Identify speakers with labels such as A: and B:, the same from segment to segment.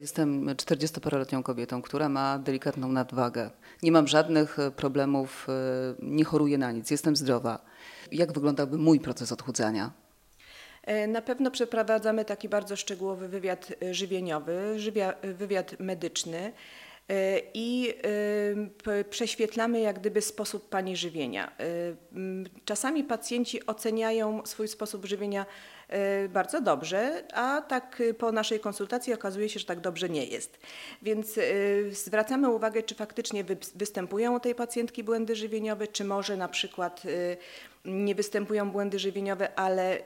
A: Jestem 40-paroletnią kobietą, która ma delikatną nadwagę. Nie mam żadnych e, problemów, e, nie choruję na nic, jestem zdrowa. Jak wyglądałby mój proces odchudzania?
B: E, na pewno przeprowadzamy taki bardzo szczegółowy wywiad żywieniowy, wywiad medyczny i prześwietlamy jak gdyby sposób Pani żywienia. Czasami pacjenci oceniają swój sposób żywienia bardzo dobrze, a tak po naszej konsultacji okazuje się, że tak dobrze nie jest. Więc e, zwracamy uwagę, czy faktycznie występują u tej pacjentki błędy żywieniowe, czy może na przykład nie występują błędy żywieniowe, ale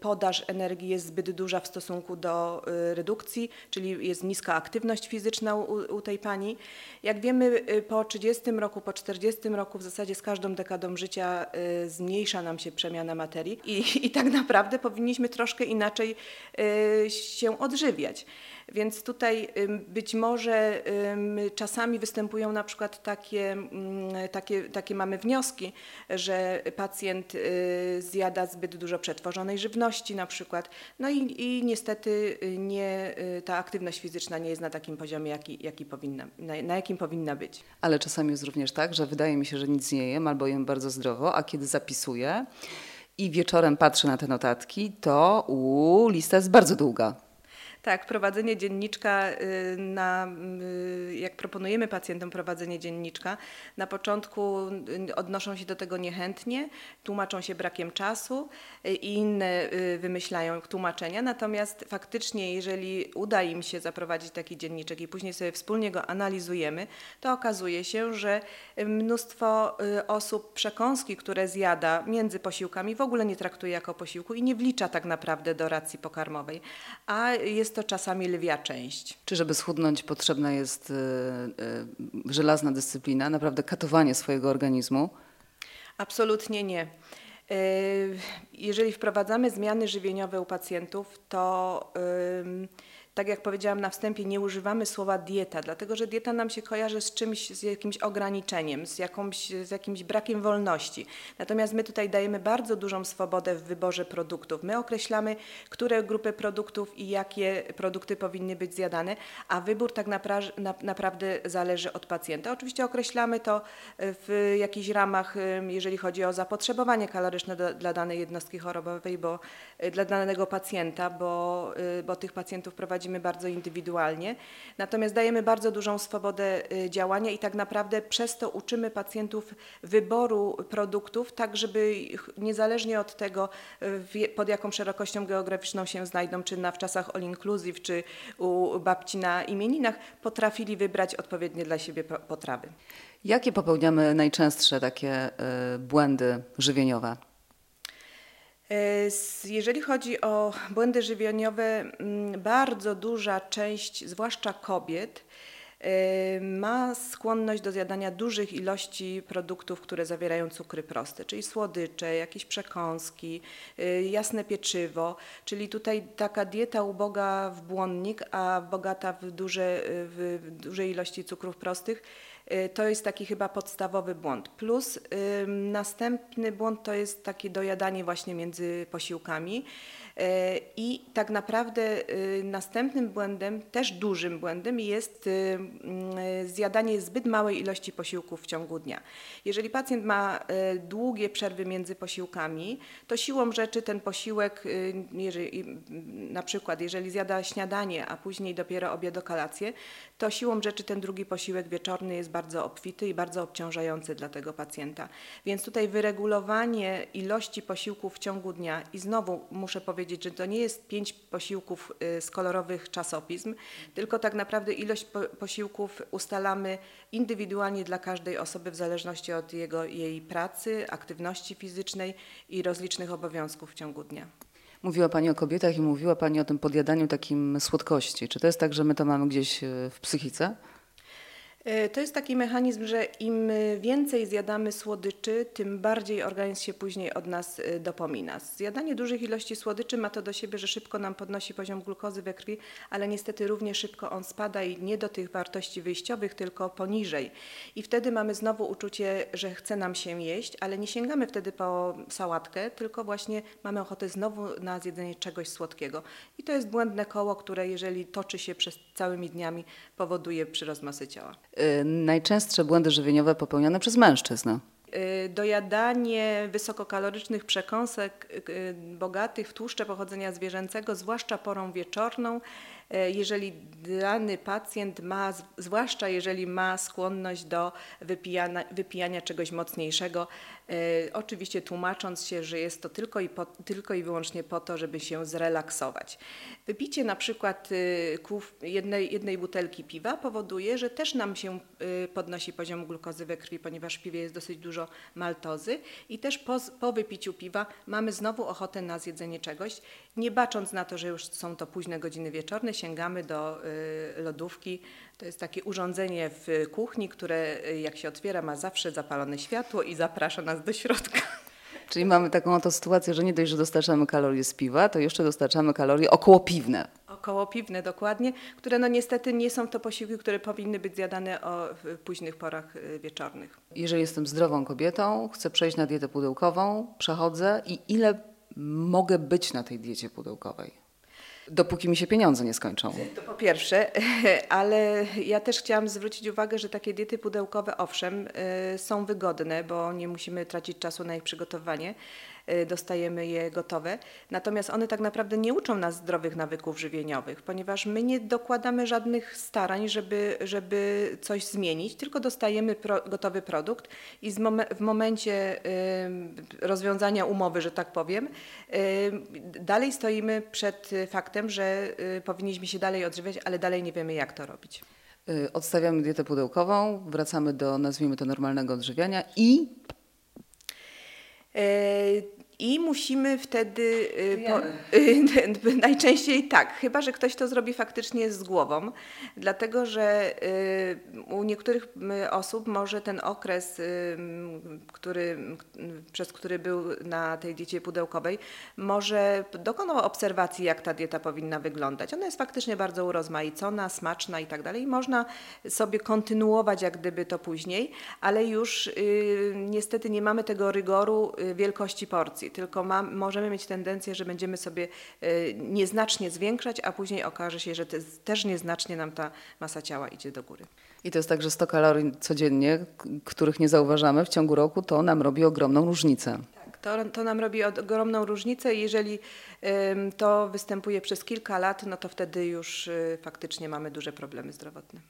B: podaż energii jest zbyt duża w stosunku do redukcji, czyli jest niska aktywność fizyczna u, u, tej pani. Jak wiemy, po 30 roku, po 40 roku w zasadzie z każdą dekadą życia zmniejsza nam się przemiana materii i, i tak naprawdę powinniśmy troszkę inaczej y, się odżywiać. Więc tutaj być może czasami występują na przykład takie, mm, takie, takie mamy wnioski, że pacjent y, zjada zbyt dużo przetworzonej żywności na przykład. No i, i niestety y, nie, ta aktywność fizyczna nie jest na takim poziomie, jaki, jaki powinna, na, na jakim powinna być.
A: Ale czasami jest również tak, że wydaje mi się, że nic nie jem albo jem bardzo zdrowo, a kiedy zapisuję, i wieczorem patrzę na te notatki, to u, lista jest bardzo długa.
B: Tak, prowadzenie dzienniczka, y, na, y, jak proponujemy pacjentom prowadzenie dzienniczka, na początku y, odnoszą się do tego niechętnie, tłumaczą się brakiem czasu i inne wymyślają tłumaczenia. Natomiast faktycznie, jeżeli uda im się zaprowadzić taki dzienniczek i później sobie wspólnie go analizujemy, to okazuje się, że mnóstwo osób przekąski, które zjada między posiłkami, w ogóle nie traktuje jako posiłku i nie wlicza tak naprawdę do racji pokarmowej. A jest jest to czasami lwia część.
A: Czy żeby schudnąć potrzebna jest y, y, żelazna dyscyplina, naprawdę katowanie swojego organizmu?
B: Absolutnie nie. Y, jeżeli wprowadzamy zmiany żywieniowe u pacjentów, to tak jak powiedziałam na wstępie, nie używamy słowa dieta, dlatego że dieta nam się kojarzy z czymś, z jakimś ograniczeniem, z, jakąś, z jakimś brakiem wolności. Natomiast my tutaj dajemy bardzo dużą swobodę w wyborze produktów. My określamy, które grupy produktów i jakie produkty powinny być zjadane, a wybór tak napra na, naprawdę zależy od pacjenta. Oczywiście określamy to w jakichś ramach, jeżeli chodzi o zapotrzebowanie kaloryczne dla danej jednostki chorobowej, bo dla danego pacjenta, bo, bo tych pacjentów prowadzi prowadzimy bardzo indywidualnie. Natomiast dajemy bardzo dużą swobodę y, działania i tak naprawdę przez to uczymy pacjentów wyboru produktów, tak żeby niezależnie od tego, y, pod jaką szerokością geograficzną się znajdą, czy na wczasach all inclusive, czy u babci na imieninach, potrafili wybrać odpowiednie dla siebie potrawy.
A: Jakie popełniamy najczęstsze takie y, błędy żywieniowe?
B: E, jeżeli chodzi o błędy żywieniowe, mm, bardzo duża część, zwłaszcza kobiet, e, ma skłonność do zjadania dużych ilości produktów, które zawierają cukry proste, czyli słodycze, jakieś przekąski, e, jasne pieczywo, czyli tutaj taka dieta uboga w błonnik, a bogata w, duże, w dużej ilości cukrów prostych to jest taki chyba podstawowy błąd. Plus następny błąd to jest takie dojadanie właśnie między posiłkami. E, I tak naprawdę y, następnym błędem, też dużym błędem jest y, zjadanie zbyt małej ilości posiłków w ciągu dnia. Jeżeli pacjent ma długie przerwy między posiłkami, to siłą rzeczy ten posiłek, y, jeżeli, na przykład jeżeli zjada śniadanie, a później dopiero obiad o kolację, to siłą rzeczy ten drugi posiłek wieczorny jest bardzo obfity i bardzo obciążający dla tego pacjenta. Więc tutaj wyregulowanie ilości posiłków w ciągu dnia i znowu muszę powiedzieć, że to nie jest pięć posiłków y, z kolorowych czasopism, tylko tak naprawdę ilość posiłków ustalamy indywidualnie dla każdej osoby w zależności od jego, jej pracy, aktywności fizycznej i rozlicznych obowiązków w ciągu dnia.
A: Mówiła Pani o kobietach i mówiła Pani o tym podjadaniu takim słodkości. Czy to jest tak, że my to mamy gdzieś y, w psychice?
B: E, to jest taki mechanizm, że im więcej zjadamy słodyczy, tym bardziej organizm się później od nas e, dopomina. Zjadanie dużych ilości słodyczy ma to do siebie, że szybko nam podnosi poziom glukozy we krwi, ale niestety równie szybko on spada i nie do tych wartości wyjściowych, tylko poniżej. I wtedy mamy znowu uczucie, że chce nam się jeść, ale nie sięgamy wtedy po sałatkę, tylko właśnie mamy ochotę znowu na zjedzenie czegoś słodkiego. I to jest błędne koło, które jeżeli toczy się przez całymi dniami, powoduje przyrost masy ciała.
A: Y, najczęstsze błędy żywieniowe popełniane przez mężczyzn.
B: Y, dojadanie wysokokalorycznych przekąsek y, bogatych w tłuszcze pochodzenia zwierzęcego, zwłaszcza porą wieczorną, jeżeli dany pacjent ma, zwłaszcza jeżeli ma skłonność do wypijania, wypijania czegoś mocniejszego, oczywiście tłumacząc się, że jest to tylko i, po, tylko i wyłącznie po to, żeby się zrelaksować. Wypicie na przykład jednej, jednej butelki piwa powoduje, że też nam się podnosi poziom glukozy we krwi, ponieważ w piwie jest dosyć dużo maltozy i też po, po wypiciu piwa mamy znowu ochotę na zjedzenie czegoś. Nie bacząc na to, że już są to późne godziny wieczorne, sięgamy do lodówki. To jest takie urządzenie w kuchni, które jak się otwiera ma zawsze zapalone światło i zaprasza nas do środka.
A: Czyli mamy taką oto sytuację, że nie dość, że dostarczamy kalorie z piwa, to jeszcze dostarczamy kalorie okołopiwne.
B: Okołopiwne dokładnie, które no niestety nie są to posiłki, które powinny być zjadane o późnych porach y, wieczornych.
A: Jeżeli jestem zdrową kobietą, chcę przejść na dietę pudełkową, przechodzę i ile mogę być na tej diecie pudełkowej? Dopóki mi się pieniądze nie skończą.
B: To po pierwsze, ale ja też chciałam zwrócić uwagę, że takie diety pudełkowe, owszem, y, są wygodne, bo nie musimy tracić czasu na ich przygotowanie, dostajemy je gotowe. Natomiast one tak naprawdę nie uczą nas zdrowych nawyków żywieniowych, ponieważ my nie dokładamy żadnych starań, żeby, żeby coś zmienić, tylko dostajemy pro, gotowy produkt i mom w momencie y, rozwiązania umowy, że tak powiem, y, dalej stoimy przed faktem, że y, powinniśmy się dalej odżywiać, ale dalej nie wiemy, jak to robić.
A: Y, odstawiamy dietę pudełkową, wracamy do, nazwijmy to, normalnego odżywiania i É,
B: i musimy wtedy, y, po, najczęściej tak, chyba że ktoś to zrobi faktycznie z głową, dlatego że y, u niektórych osób może ten okres, który, przez który był na tej diecie pudełkowej, może dokonał obserwacji, jak ta dieta powinna wyglądać. Ona jest faktycznie bardzo urozmaicona, smaczna i tak dalej. I można sobie kontynuować jak gdyby to później, ale już y, niestety nie mamy tego rygoru wielkości porcji tylko ma, możemy mieć tendencję, że będziemy sobie e, nieznacznie zwiększać, a później okaże się, że też nieznacznie nam ta masa ciała idzie do góry.
A: I to jest tak, że 100 kalorii codziennie, których nie zauważamy w ciągu roku, to nam robi ogromną różnicę.
B: Tak, to, to nam robi ogromną różnicę i jeżeli to występuje przez kilka lat, no to wtedy już y, faktycznie mamy duże problemy zdrowotne.